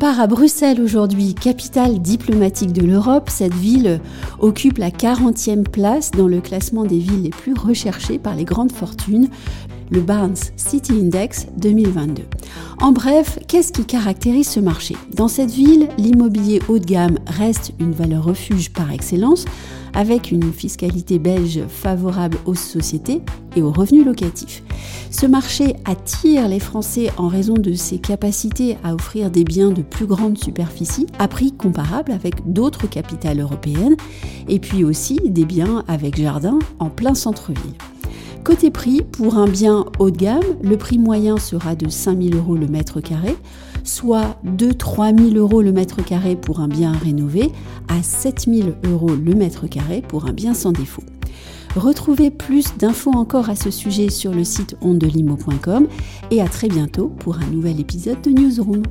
part à Bruxelles aujourd'hui, capitale diplomatique de l'Europe, cette ville occupe la 40e place dans le classement des villes les plus recherchées par les grandes fortunes, le Barnes City Index 2022. En bref, qu'est-ce qui caractérise ce marché? Dans cette ville, l'immobilier haut de gamme reste une valeur refuge par excellence, avec une fiscalité belge favorable aux sociétés et aux revenus locatifs. Ce marché attire les Français en raison de ses capacités à offrir des biens de plus grande superficie à prix comparable avec d'autres capitales européennes et puis aussi des biens avec jardin en plein centre-ville. Côté prix, pour un bien haut de gamme, le prix moyen sera de 5 000 euros le mètre carré, soit de 3 000 euros le mètre carré pour un bien rénové à 7 000 euros le mètre carré pour un bien sans défaut. Retrouvez plus d'infos encore à ce sujet sur le site ondelimo.com et à très bientôt pour un nouvel épisode de Newsroom.